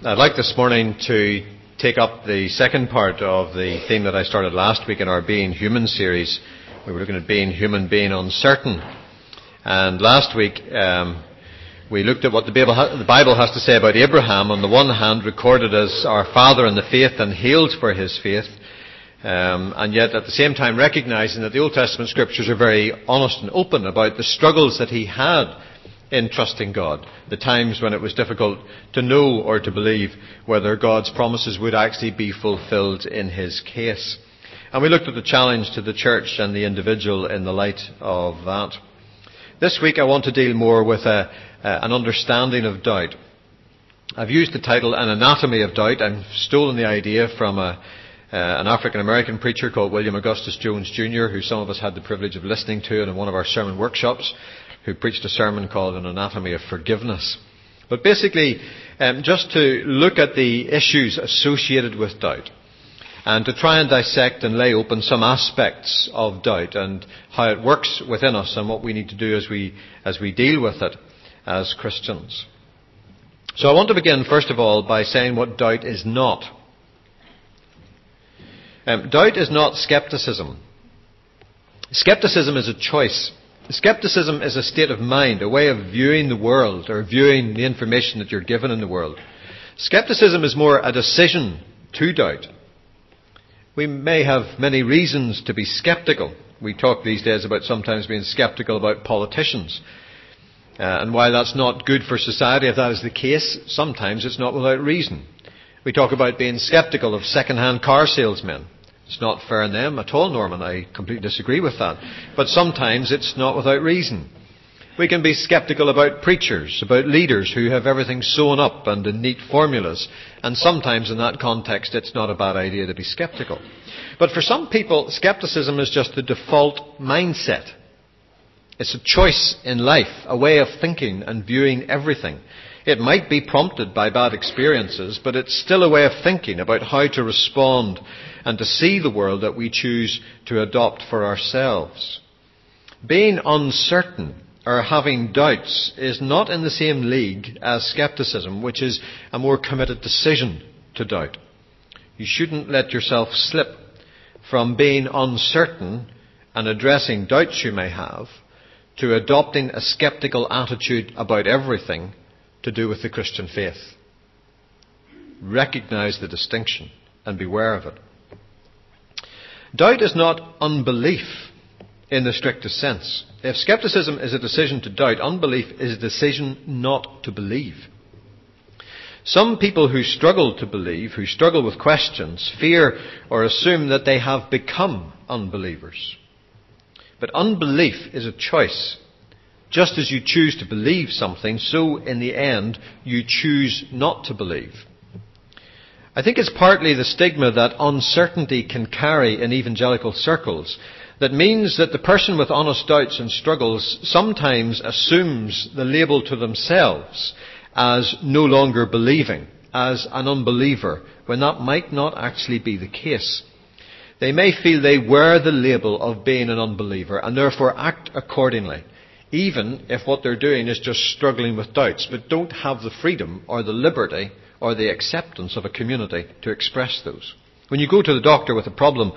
I'd like this morning to take up the second part of the theme that I started last week in our Being Human series. We were looking at being human, being uncertain. And last week, um, we looked at what the Bible has to say about Abraham, on the one hand, recorded as our father in the faith and hailed for his faith, um, and yet at the same time recognizing that the Old Testament scriptures are very honest and open about the struggles that he had in trusting God. The times when it was difficult to know or to believe whether God's promises would actually be fulfilled in his case. And we looked at the challenge to the church and the individual in the light of that. This week I want to deal more with a, an understanding of doubt. I've used the title An Anatomy of Doubt. I've stolen the idea from a, uh, an African American preacher called William Augustus Jones Jr., who some of us had the privilege of listening to in one of our sermon workshops who preached a sermon called An Anatomy of Forgiveness. But basically, um, just to look at the issues associated with doubt and to try and dissect and lay open some aspects of doubt and how it works within us and what we need to do as we, as we deal with it as Christians. So I want to begin, first of all, by saying what doubt is not. Um, doubt is not skepticism. Skepticism is a choice. Skepticism is a state of mind, a way of viewing the world or viewing the information that you're given in the world. Skepticism is more a decision to doubt. We may have many reasons to be skeptical. We talk these days about sometimes being skeptical about politicians. Uh, and while that's not good for society, if that is the case, sometimes it's not without reason. We talk about being skeptical of second-hand car salesmen. It's not fair on them at all, Norman. I completely disagree with that. But sometimes it's not without reason. We can be skeptical about preachers, about leaders who have everything sewn up and in neat formulas. And sometimes in that context, it's not a bad idea to be skeptical. But for some people, skepticism is just the default mindset. It's a choice in life, a way of thinking and viewing everything. It might be prompted by bad experiences, but it's still a way of thinking about how to respond and to see the world that we choose to adopt for ourselves. Being uncertain or having doubts is not in the same league as skepticism, which is a more committed decision to doubt. You shouldn't let yourself slip from being uncertain and addressing doubts you may have to adopting a skeptical attitude about everything to do with the Christian faith. Recognize the distinction and beware of it. Doubt is not unbelief in the strictest sense. If skepticism is a decision to doubt, unbelief is a decision not to believe. Some people who struggle to believe, who struggle with questions, fear or assume that they have become unbelievers. But unbelief is a choice. Just as you choose to believe something, so in the end you choose not to believe. I think it's partly the stigma that uncertainty can carry in evangelical circles that means that the person with honest doubts and struggles sometimes assumes the label to themselves as no longer believing, as an unbeliever, when that might not actually be the case. They may feel they wear the label of being an unbeliever and therefore act accordingly even if what they're doing is just struggling with doubts, but don't have the freedom or the liberty or the acceptance of a community to express those. When you go to the doctor with a problem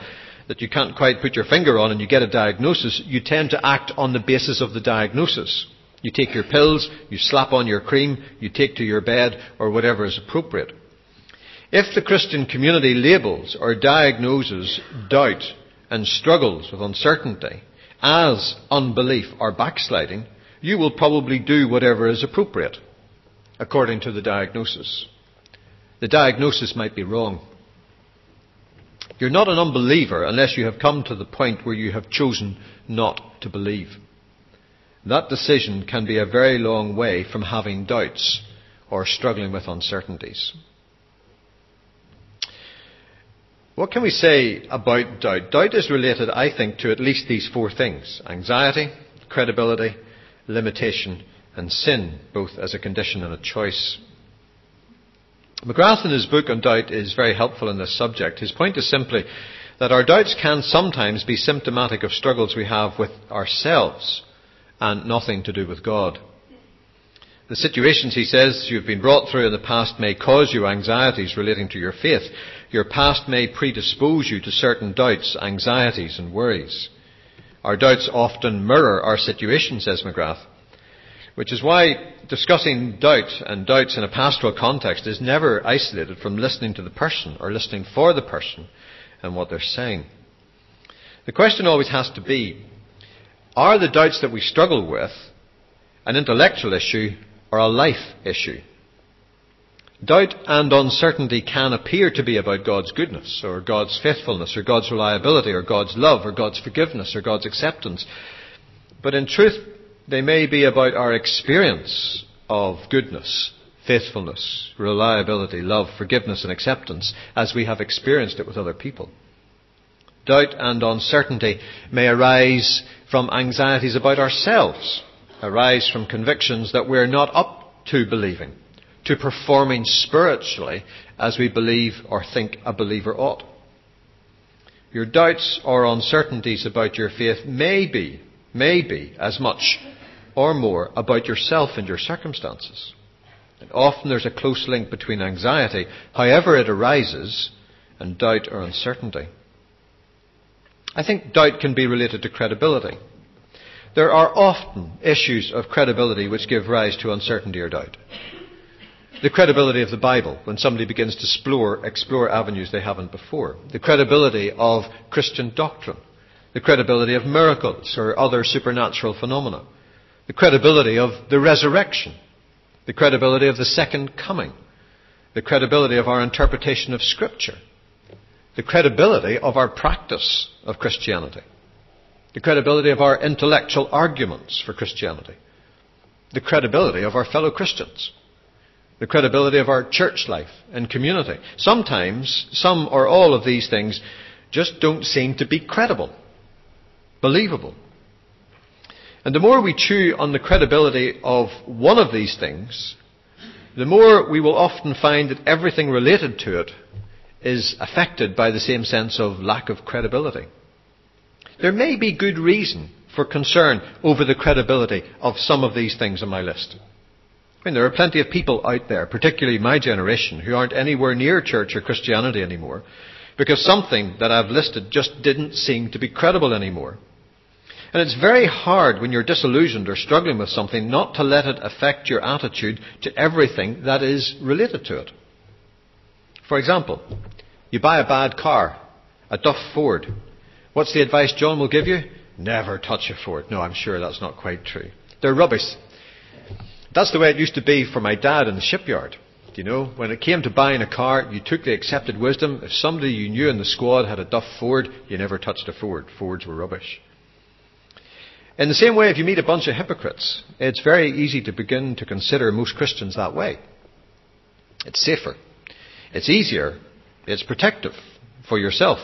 that you can't quite put your finger on and you get a diagnosis, you tend to act on the basis of the diagnosis. You take your pills, you slap on your cream, you take to your bed, or whatever is appropriate. If the Christian community labels or diagnoses doubt and struggles with uncertainty, as unbelief or backsliding, you will probably do whatever is appropriate according to the diagnosis. The diagnosis might be wrong. You're not an unbeliever unless you have come to the point where you have chosen not to believe. That decision can be a very long way from having doubts or struggling with uncertainties. What can we say about doubt? Doubt is related, I think, to at least these four things anxiety, credibility, limitation, and sin, both as a condition and a choice. McGrath, in his book on doubt, is very helpful in this subject. His point is simply that our doubts can sometimes be symptomatic of struggles we have with ourselves and nothing to do with God. The situations, he says, you've been brought through in the past may cause you anxieties relating to your faith. Your past may predispose you to certain doubts, anxieties, and worries. Our doubts often mirror our situation, says McGrath, which is why discussing doubt and doubts in a pastoral context is never isolated from listening to the person or listening for the person and what they're saying. The question always has to be, are the doubts that we struggle with an intellectual issue or a life issue? Doubt and uncertainty can appear to be about God's goodness, or God's faithfulness, or God's reliability, or God's love, or God's forgiveness, or God's acceptance. But in truth, they may be about our experience of goodness, faithfulness, reliability, love, forgiveness, and acceptance as we have experienced it with other people. Doubt and uncertainty may arise from anxieties about ourselves, arise from convictions that we're not up to believing, to performing spiritually as we believe or think a believer ought. Your doubts or uncertainties about your faith may be, may be as much or more about yourself and your circumstances. And often there's a close link between anxiety, however it arises, and doubt or uncertainty. I think doubt can be related to credibility. There are often issues of credibility which give rise to uncertainty or doubt. The credibility of the Bible, when somebody begins to explore, explore avenues they haven't before. The credibility of Christian doctrine. The credibility of miracles or other supernatural phenomena. The credibility of the resurrection. The credibility of the second coming. The credibility of our interpretation of Scripture the credibility of our practice of Christianity, the credibility of our intellectual arguments for Christianity, the credibility of our fellow Christians, the credibility of our church life and community. Sometimes, some or all of these things just don't seem to be credible, believable. And the more we chew on the credibility of one of these things, the more we will often find that everything related to it is affected by the same sense of lack of credibility. There may be good reason for concern over the credibility of some of these things on my list. I mean, there are plenty of people out there, particularly my generation, who aren't anywhere near church or Christianity anymore because something that I've listed just didn't seem to be credible anymore. And it's very hard when you're disillusioned or struggling with something not to let it affect your attitude to everything that is related to it. For example, you buy a bad car, a Duff Ford. What's the advice John will give you? Never touch a Ford. No, I'm sure that's not quite true. They're rubbish. That's the way it used to be for my dad in the shipyard. Do You know, when it came to buying a car, you took the accepted wisdom. If somebody you knew in the squad had a Duff Ford, you never touched a Ford. Fords were rubbish. In the same way, if you meet a bunch of hypocrites, it's very easy to begin to consider most Christians that way. It's safer. It's easier. It's protective for yourself.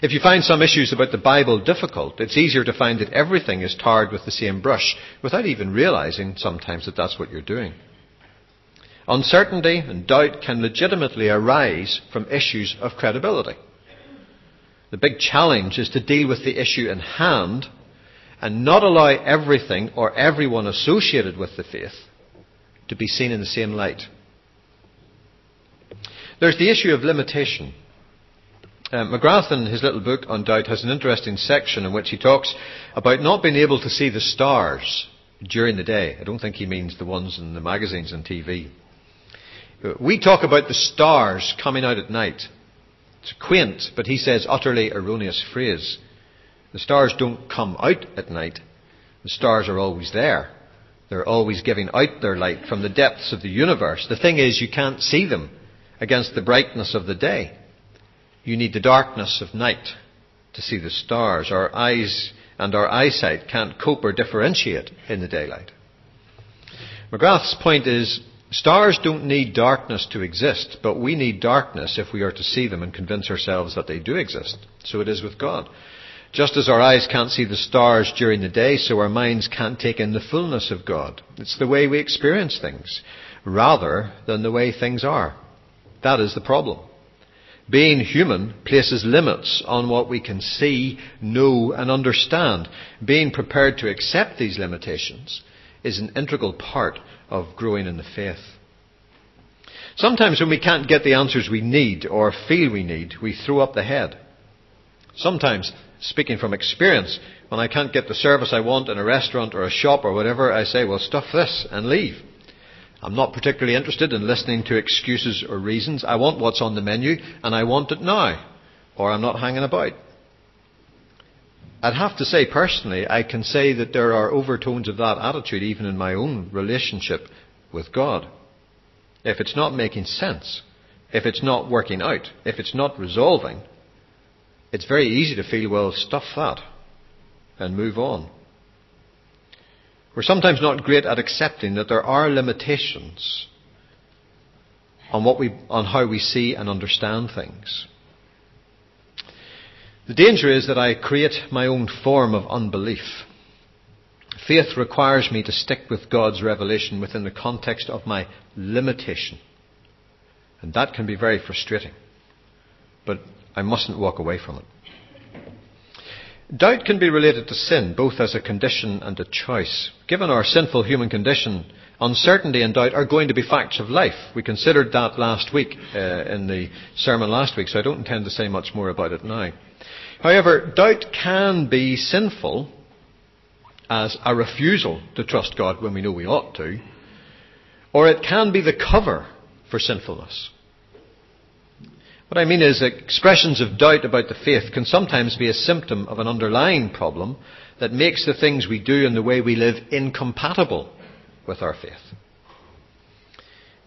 If you find some issues about the Bible difficult, it's easier to find that everything is tarred with the same brush without even realizing sometimes that that's what you're doing. Uncertainty and doubt can legitimately arise from issues of credibility. The big challenge is to deal with the issue in hand and not allow everything or everyone associated with the faith to be seen in the same light. There's the issue of limitation. Uh, McGrath, in his little book on doubt, has an interesting section in which he talks about not being able to see the stars during the day. I don't think he means the ones in the magazines and TV. Uh, we talk about the stars coming out at night. It's quaint, but he says utterly erroneous phrase. The stars don't come out at night. The stars are always there. They're always giving out their light from the depths of the universe. The thing is, you can't see them against the brightness of the day. You need the darkness of night to see the stars. Our eyes and our eyesight can't cope or differentiate in the daylight. McGrath's point is stars don't need darkness to exist, but we need darkness if we are to see them and convince ourselves that they do exist. So it is with God. Just as our eyes can't see the stars during the day, so our minds can't take in the fullness of God. It's the way we experience things, rather than the way things are. That is the problem. Being human places limits on what we can see, know, and understand. Being prepared to accept these limitations is an integral part of growing in the faith. Sometimes when we can't get the answers we need or feel we need, we throw up the head. Sometimes, speaking from experience, when I can't get the service I want in a restaurant or a shop or whatever, I say, well, stuff this and leave. I'm not particularly interested in listening to excuses or reasons. I want what's on the menu and I want it now, or I'm not hanging about. I'd have to say personally, I can say that there are overtones of that attitude even in my own relationship with God. If it's not making sense, if it's not working out, if it's not resolving, it's very easy to feel, well, stuff that and move on. We're sometimes not great at accepting that there are limitations on, what we, on how we see and understand things. The danger is that I create my own form of unbelief. Faith requires me to stick with God's revelation within the context of my limitation. And that can be very frustrating. But I mustn't walk away from it. Doubt can be related to sin, both as a condition and a choice. Given our sinful human condition, uncertainty and doubt are going to be facts of life. We considered that last week uh, in the sermon last week, so I don't intend to say much more about it now. However, doubt can be sinful as a refusal to trust God when we know we ought to, or it can be the cover for sinfulness. What I mean is that expressions of doubt about the faith can sometimes be a symptom of an underlying problem that makes the things we do and the way we live incompatible with our faith.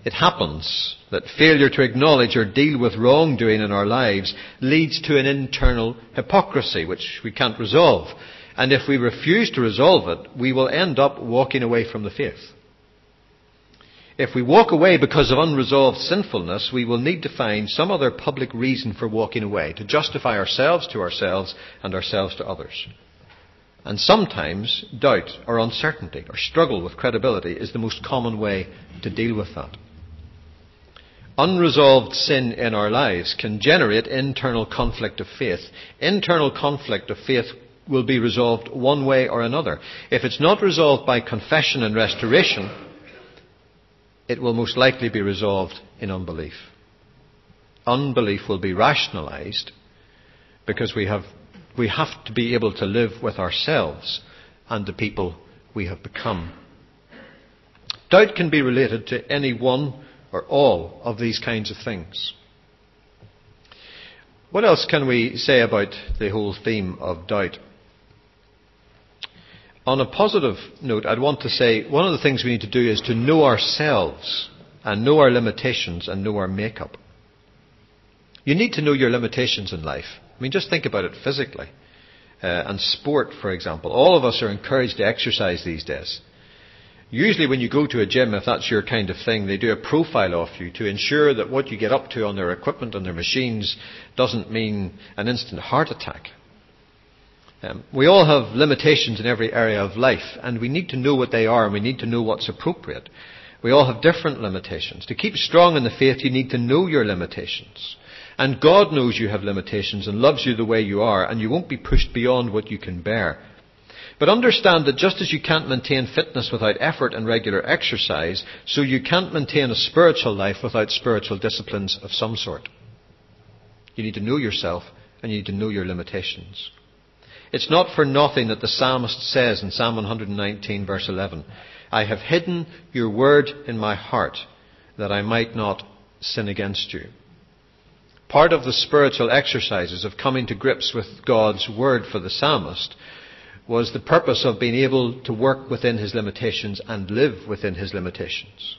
It happens that failure to acknowledge or deal with wrongdoing in our lives leads to an internal hypocrisy which we can't resolve. And if we refuse to resolve it, we will end up walking away from the faith. If we walk away because of unresolved sinfulness, we will need to find some other public reason for walking away, to justify ourselves to ourselves and ourselves to others. And sometimes doubt or uncertainty or struggle with credibility is the most common way to deal with that unresolved sin in our lives can generate internal conflict of faith. Internal conflict of faith will be resolved one way or another. If it's not resolved by confession and restoration, it will most likely be resolved in unbelief. Unbelief will be rationalized because we have, we have to be able to live with ourselves and the people we have become. Doubt can be related to any one or all of these kinds of things. What else can we say about the whole theme of doubt? On a positive note, I'd want to say one of the things we need to do is to know ourselves and know our limitations and know our makeup. You need to know your limitations in life. I mean, just think about it physically. Uh, and sport, for example. All of us are encouraged to exercise these days. Usually, when you go to a gym, if that's your kind of thing, they do a profile of you to ensure that what you get up to on their equipment and their machines doesn't mean an instant heart attack. Um, we all have limitations in every area of life, and we need to know what they are, and we need to know what's appropriate. We all have different limitations. To keep strong in the faith, you need to know your limitations. And God knows you have limitations and loves you the way you are, and you won't be pushed beyond what you can bear. But understand that just as you can't maintain fitness without effort and regular exercise, so you can't maintain a spiritual life without spiritual disciplines of some sort. You need to know yourself and you need to know your limitations. It's not for nothing that the psalmist says in Psalm 119 verse 11, I have hidden your word in my heart that I might not sin against you. Part of the spiritual exercises of coming to grips with God's word for the psalmist was the purpose of being able to work within his limitations and live within his limitations.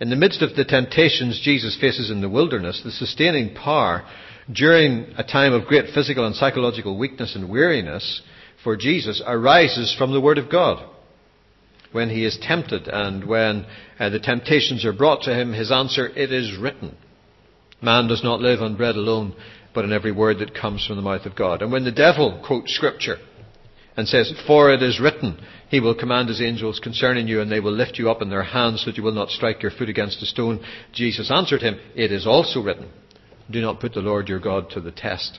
In the midst of the temptations Jesus faces in the wilderness, the sustaining power during a time of great physical and psychological weakness and weariness for Jesus arises from the Word of God. When he is tempted and when uh, the temptations are brought to him, his answer, it is written. Man does not live on bread alone, but in every word that comes from the mouth of God. And when the devil quotes scripture and says, For it is written, he will command his angels concerning you, and they will lift you up in their hands so that you will not strike your foot against a stone. Jesus answered him, It is also written, Do not put the Lord your God to the test.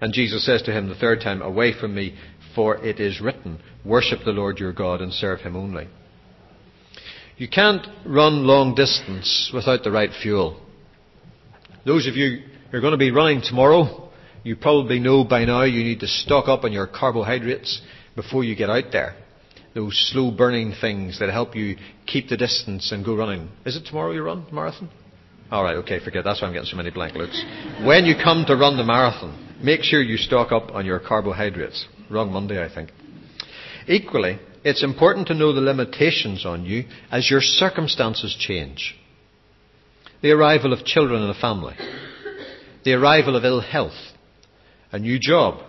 And Jesus says to him the third time, Away from me, for it is written, Worship the Lord your God and serve him only. You can't run long distance without the right fuel. Those of you who are going to be running tomorrow, you probably know by now you need to stock up on your carbohydrates before you get out there. Those slow burning things that help you keep the distance and go running. Is it tomorrow you run marathon? All right, okay, forget. That's why I'm getting so many blank looks. When you come to run the marathon, make sure you stock up on your carbohydrates. Wrong Monday, I think. Equally, it's important to know the limitations on you as your circumstances change. The arrival of children in a family, the arrival of ill health, a new job,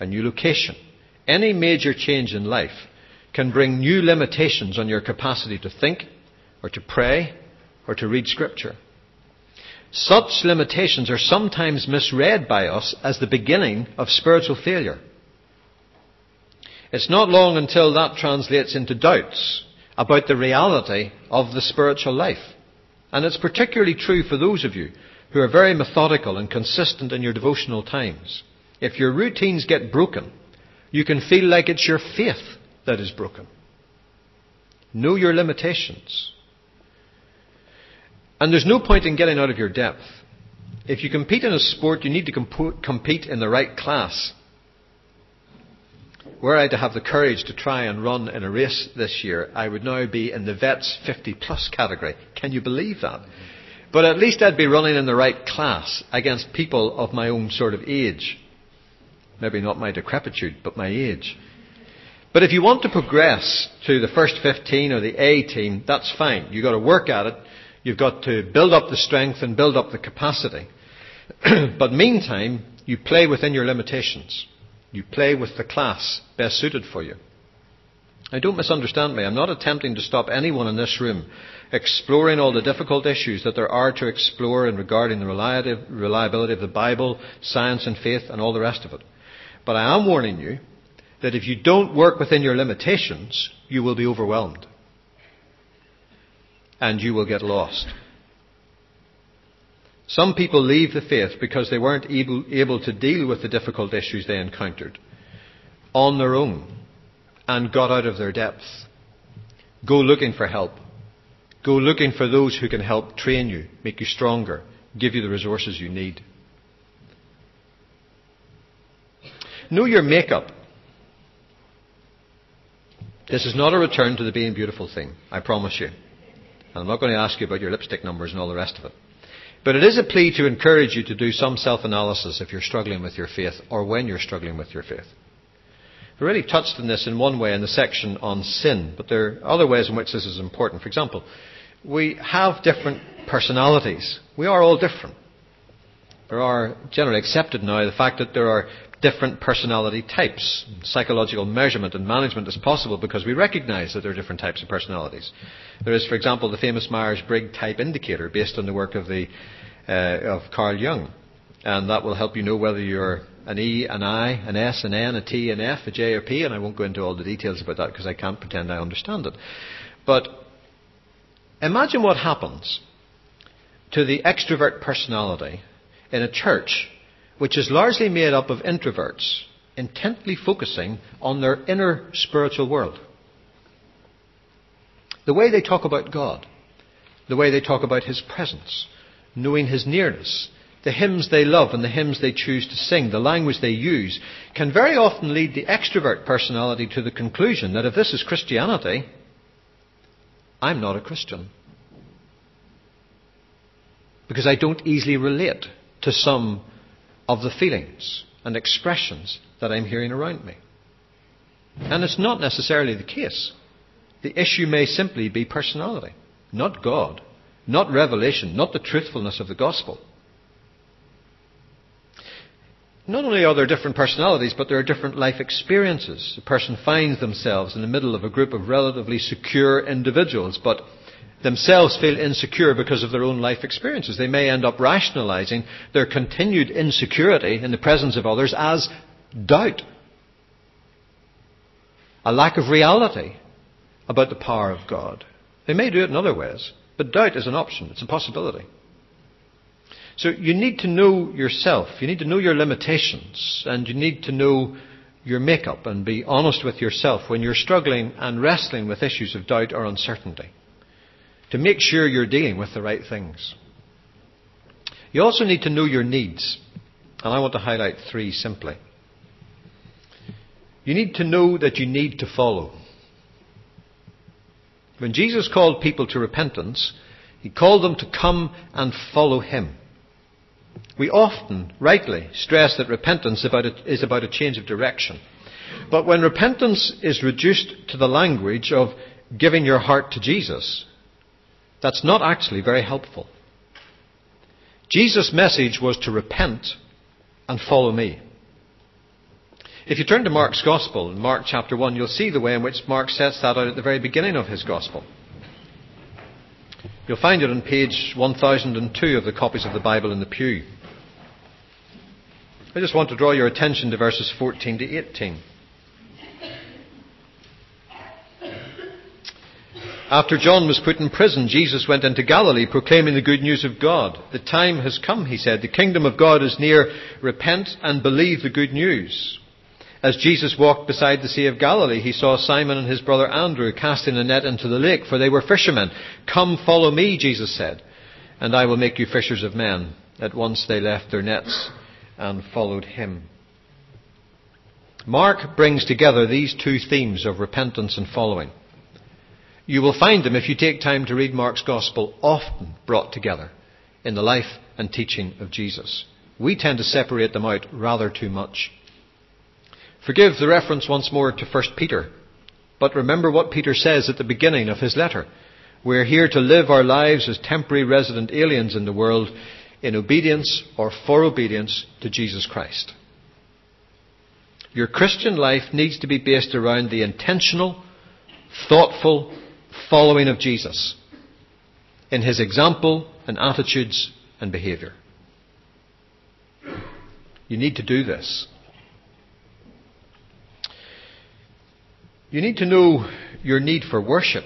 a new location, any major change in life can bring new limitations on your capacity to think, or to pray, or to read Scripture. Such limitations are sometimes misread by us as the beginning of spiritual failure. It's not long until that translates into doubts about the reality of the spiritual life. And it's particularly true for those of you who are very methodical and consistent in your devotional times. If your routines get broken, you can feel like it's your faith that is broken. Know your limitations. And there's no point in getting out of your depth. If you compete in a sport, you need to comp- compete in the right class. Were I to have the courage to try and run in a race this year, I would now be in the vets 50 plus category. Can you believe that? But at least I'd be running in the right class against people of my own sort of age. Maybe not my decrepitude, but my age. But if you want to progress to the first 15 or the A team, that's fine. You've got to work at it. You've got to build up the strength and build up the capacity. but meantime, you play within your limitations. You play with the class best suited for you. Now, don't misunderstand me. I'm not attempting to stop anyone in this room exploring all the difficult issues that there are to explore in regarding the reliability of the Bible, science and faith, and all the rest of it. But I am warning you that if you don't work within your limitations, you will be overwhelmed. And you will get lost. Some people leave the faith because they weren't able, able to deal with the difficult issues they encountered on their own and got out of their depth. Go looking for help. Go looking for those who can help train you, make you stronger, give you the resources you need. Know your makeup. This is not a return to the being beautiful thing, I promise you. And I'm not going to ask you about your lipstick numbers and all the rest of it. But it is a plea to encourage you to do some self analysis if you're struggling with your faith or when you're struggling with your faith. We already touched on this in one way in the section on sin, but there are other ways in which this is important. For example, we have different personalities. We are all different. There are generally accepted now the fact that there are different personality types. Psychological measurement and management is possible because we recognize that there are different types of personalities. There is, for example, the famous Myers-Briggs type indicator based on the work of, the, uh, of Carl Jung. And that will help you know whether you're an E, an I, an S, an N, a T, an F, a J, or P, and I won't go into all the details about that because I can't pretend I understand it. But imagine what happens to the extrovert personality in a church which is largely made up of introverts intently focusing on their inner spiritual world. The way they talk about God, the way they talk about His presence, knowing His nearness, the hymns they love and the hymns they choose to sing, the language they use, can very often lead the extrovert personality to the conclusion that if this is Christianity, I'm not a Christian. Because I don't easily relate to some of the feelings and expressions that I'm hearing around me. And it's not necessarily the case. The issue may simply be personality, not God, not revelation, not the truthfulness of the gospel. Not only are there different personalities, but there are different life experiences. A person finds themselves in the middle of a group of relatively secure individuals, but themselves feel insecure because of their own life experiences. They may end up rationalizing their continued insecurity in the presence of others as doubt, a lack of reality about the power of God. They may do it in other ways, but doubt is an option, it's a possibility. So you need to know yourself, you need to know your limitations, and you need to know your makeup and be honest with yourself when you're struggling and wrestling with issues of doubt or uncertainty. To make sure you're dealing with the right things. You also need to know your needs. And I want to highlight three simply. You need to know that you need to follow. When Jesus called people to repentance, he called them to come and follow him. We often, rightly, stress that repentance is about a change of direction. But when repentance is reduced to the language of giving your heart to Jesus, that's not actually very helpful. Jesus' message was to repent and follow me. If you turn to Mark's Gospel, in Mark chapter 1, you'll see the way in which Mark sets that out at the very beginning of his Gospel. You'll find it on page 1002 of the copies of the Bible in the pew. I just want to draw your attention to verses 14 to 18. After John was put in prison, Jesus went into Galilee proclaiming the good news of God. The time has come, he said. The kingdom of God is near. Repent and believe the good news. As Jesus walked beside the Sea of Galilee, he saw Simon and his brother Andrew casting a net into the lake, for they were fishermen. Come, follow me, Jesus said, and I will make you fishers of men. At once they left their nets and followed him. Mark brings together these two themes of repentance and following. You will find them, if you take time to read Mark's Gospel, often brought together in the life and teaching of Jesus. We tend to separate them out rather too much. Forgive the reference once more to 1 Peter. But remember what Peter says at the beginning of his letter. We're here to live our lives as temporary resident aliens in the world in obedience or for obedience to Jesus Christ. Your Christian life needs to be based around the intentional, thoughtful following of Jesus in his example and attitudes and behaviour. You need to do this. You need to know your need for worship.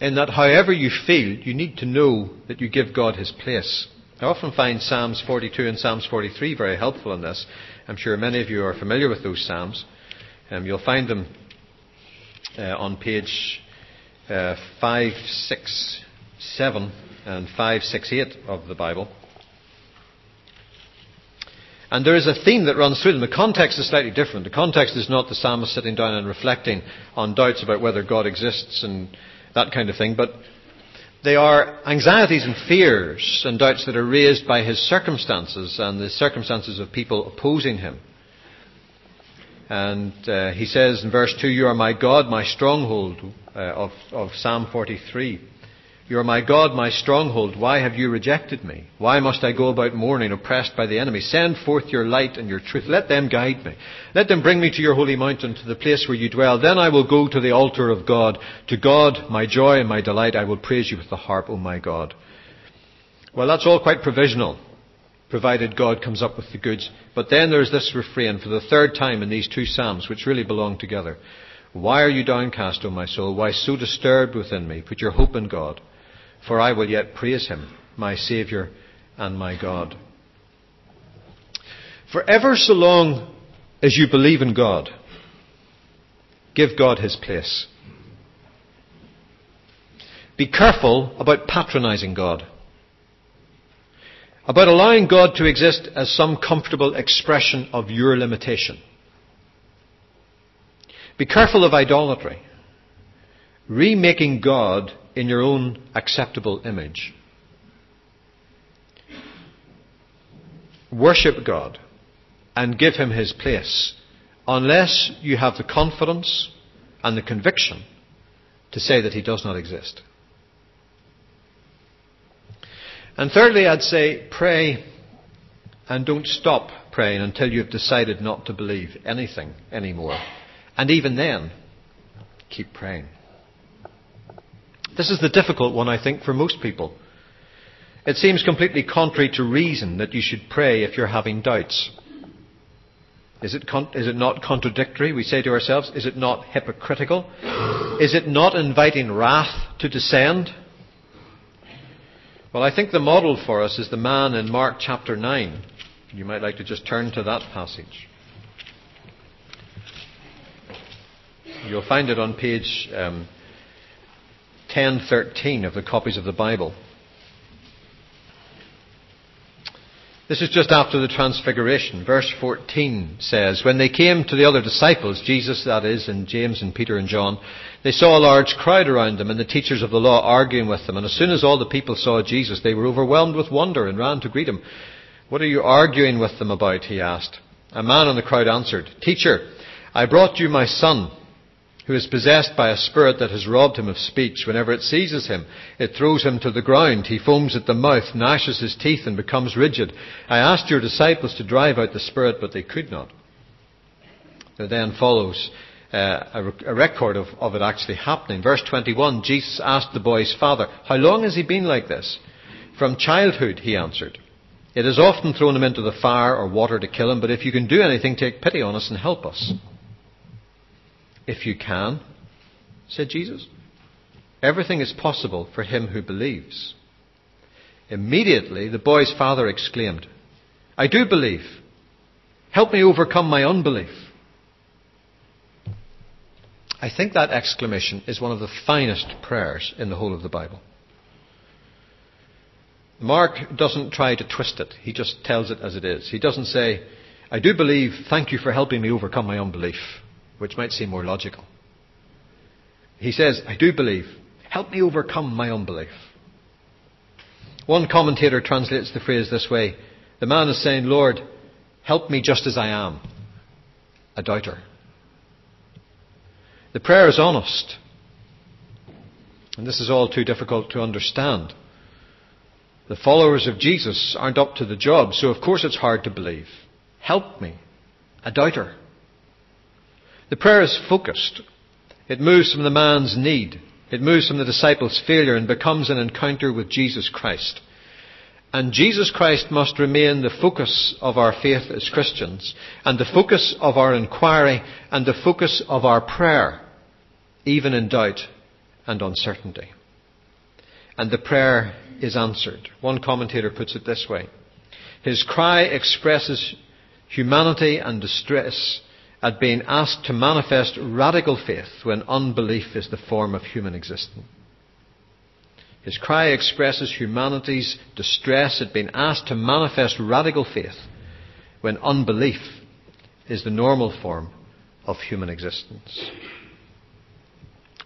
In that, however you feel, you need to know that you give God his place. I often find Psalms 42 and Psalms 43 very helpful in this. I'm sure many of you are familiar with those Psalms. Um, you'll find them uh, on page uh, 567 and 568 of the Bible. And there is a theme that runs through them. The context is slightly different. The context is not the psalmist sitting down and reflecting on doubts about whether God exists and that kind of thing, but they are anxieties and fears and doubts that are raised by his circumstances and the circumstances of people opposing him. And uh, he says in verse 2, You are my God, my stronghold, uh, of, of Psalm 43. You are my God, my stronghold. Why have you rejected me? Why must I go about mourning, oppressed by the enemy? Send forth your light and your truth. Let them guide me. Let them bring me to your holy mountain, to the place where you dwell. Then I will go to the altar of God. To God, my joy and my delight, I will praise you with the harp, O my God. Well, that's all quite provisional, provided God comes up with the goods. But then there's this refrain for the third time in these two Psalms, which really belong together. Why are you downcast, O my soul? Why so disturbed within me? Put your hope in God for I will yet praise him, my Saviour and my God. For ever so long as you believe in God, give God his place. Be careful about patronizing God, about allowing God to exist as some comfortable expression of your limitation. Be careful of idolatry, remaking God in your own acceptable image. Worship God and give Him His place unless you have the confidence and the conviction to say that He does not exist. And thirdly, I'd say pray and don't stop praying until you've decided not to believe anything anymore. And even then, keep praying. This is the difficult one, I think, for most people. It seems completely contrary to reason that you should pray if you're having doubts. Is it, con- is it not contradictory? We say to ourselves, is it not hypocritical? Is it not inviting wrath to descend? Well, I think the model for us is the man in Mark chapter 9. You might like to just turn to that passage. You'll find it on page um, 1013 of the copies of the Bible. This is just after the transfiguration. Verse 14 says, When they came to the other disciples, Jesus that is, and James and Peter and John, they saw a large crowd around them and the teachers of the law arguing with them. And as soon as all the people saw Jesus, they were overwhelmed with wonder and ran to greet him. What are you arguing with them about? He asked. A man in the crowd answered, Teacher, I brought you my son who is possessed by a spirit that has robbed him of speech. Whenever it seizes him, it throws him to the ground. He foams at the mouth, gnashes his teeth, and becomes rigid. I asked your disciples to drive out the spirit, but they could not. There then follows uh, a, a, record of, of it actually happening. Verse 21, Jesus asked the boy's father, How long has he been like this? From childhood, he answered. It has often thrown him into the fire or water to kill him, but if you can do anything, take pity on us and help us. If you can, said Jesus. Everything is possible for him who believes. Immediately, the boy's father exclaimed, I do believe. Help me overcome my unbelief. I think that exclamation is one of the finest prayers in the whole of the Bible. Mark doesn't try to twist it, he just tells it as it is. He doesn't say, I do believe, thank you for helping me overcome my unbelief which might seem more logical. He says, I do believe. Help me overcome my unbelief. One commentator translates the phrase this way The man is saying, Lord, help me just as I am, a doubter. The prayer is honest. And this is all too difficult to understand. The followers of Jesus aren't up to the job, so of course it's hard to believe. Help me, a doubter. The prayer is focused. It moves from the man's need. It moves from the disciples' failure and becomes an encounter with Jesus Christ. And Jesus Christ must remain the focus of our faith as Christians, and the focus of our inquiry, and the focus of our prayer, even in doubt and uncertainty. And the prayer is answered. One commentator puts it this way His cry expresses humanity and distress at being asked to manifest radical faith when unbelief is the form of human existence. His cry expresses humanity's distress at being asked to manifest radical faith when unbelief is the normal form of human existence.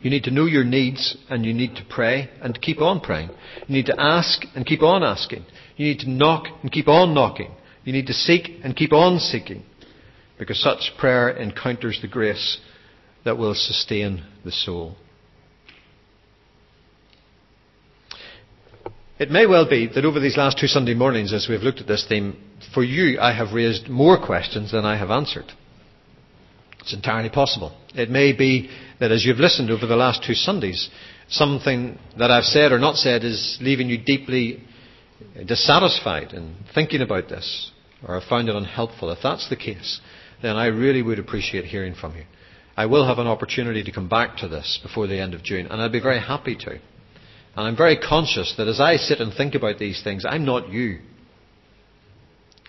You need to know your needs and you need to pray and keep on praying. You need to ask and keep on asking. You need to knock and keep on knocking. You need to seek and keep on seeking because such prayer encounters the grace that will sustain the soul. It may well be that over these last two Sunday mornings, as we've looked at this theme, for you I have raised more questions than I have answered. It's entirely possible. It may be that as you've listened over the last two Sundays, something that I've said or not said is leaving you deeply dissatisfied in thinking about this, or have found it unhelpful. If that's the case, then I really would appreciate hearing from you. I will have an opportunity to come back to this before the end of June, and I'd be very happy to. And I'm very conscious that as I sit and think about these things, I'm not you.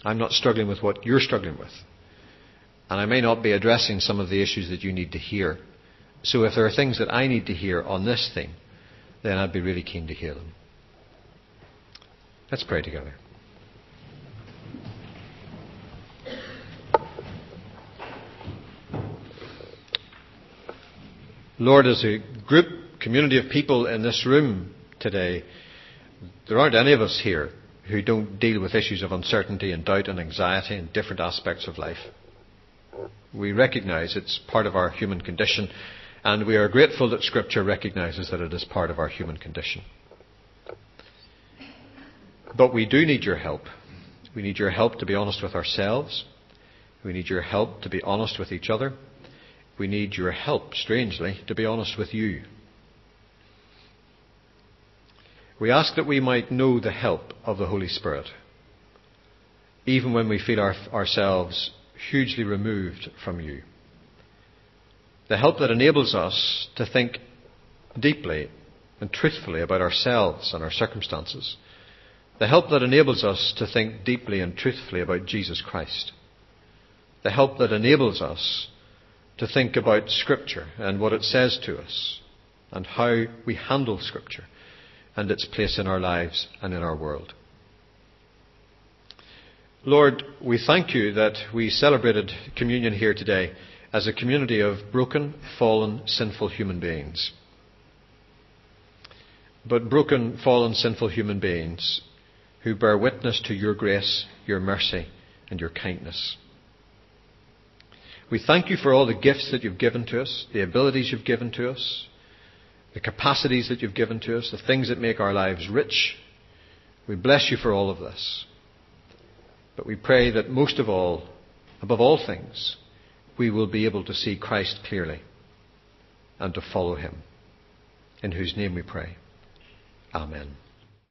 I'm not struggling with what you're struggling with. And I may not be addressing some of the issues that you need to hear. So if there are things that I need to hear on this thing, then I'd be really keen to hear them. Let's pray together. Lord, as a group, community of people in this room today, there aren't any of us here who don't deal with issues of uncertainty and doubt and anxiety in different aspects of life. We recognize it's part of our human condition, and we are grateful that Scripture recognizes that it is part of our human condition. But we do need your help. We need your help to be honest with ourselves. We need your help to be honest with each other we need your help, strangely, to be honest with you. We ask that we might know the help of the Holy Spirit, even when we feel our, ourselves hugely removed from you. The help that enables us to think deeply and truthfully about ourselves and our circumstances. The help that enables us to think deeply and truthfully about Jesus Christ. The help that enables us to think about Scripture and what it says to us and how we handle Scripture and its place in our lives and in our world. Lord, we thank you that we celebrated communion here today as a community of broken, fallen, sinful human beings. But broken, fallen, sinful human beings who bear witness to your grace, your mercy, and your kindness. We thank you for all the gifts that you've given to us, the abilities you've given to us, the capacities that you've given to us, the things that make our lives rich. We bless you for all of this. But we pray that most of all, above all things, we will be able to see Christ clearly and to follow him. In whose name we pray. Amen.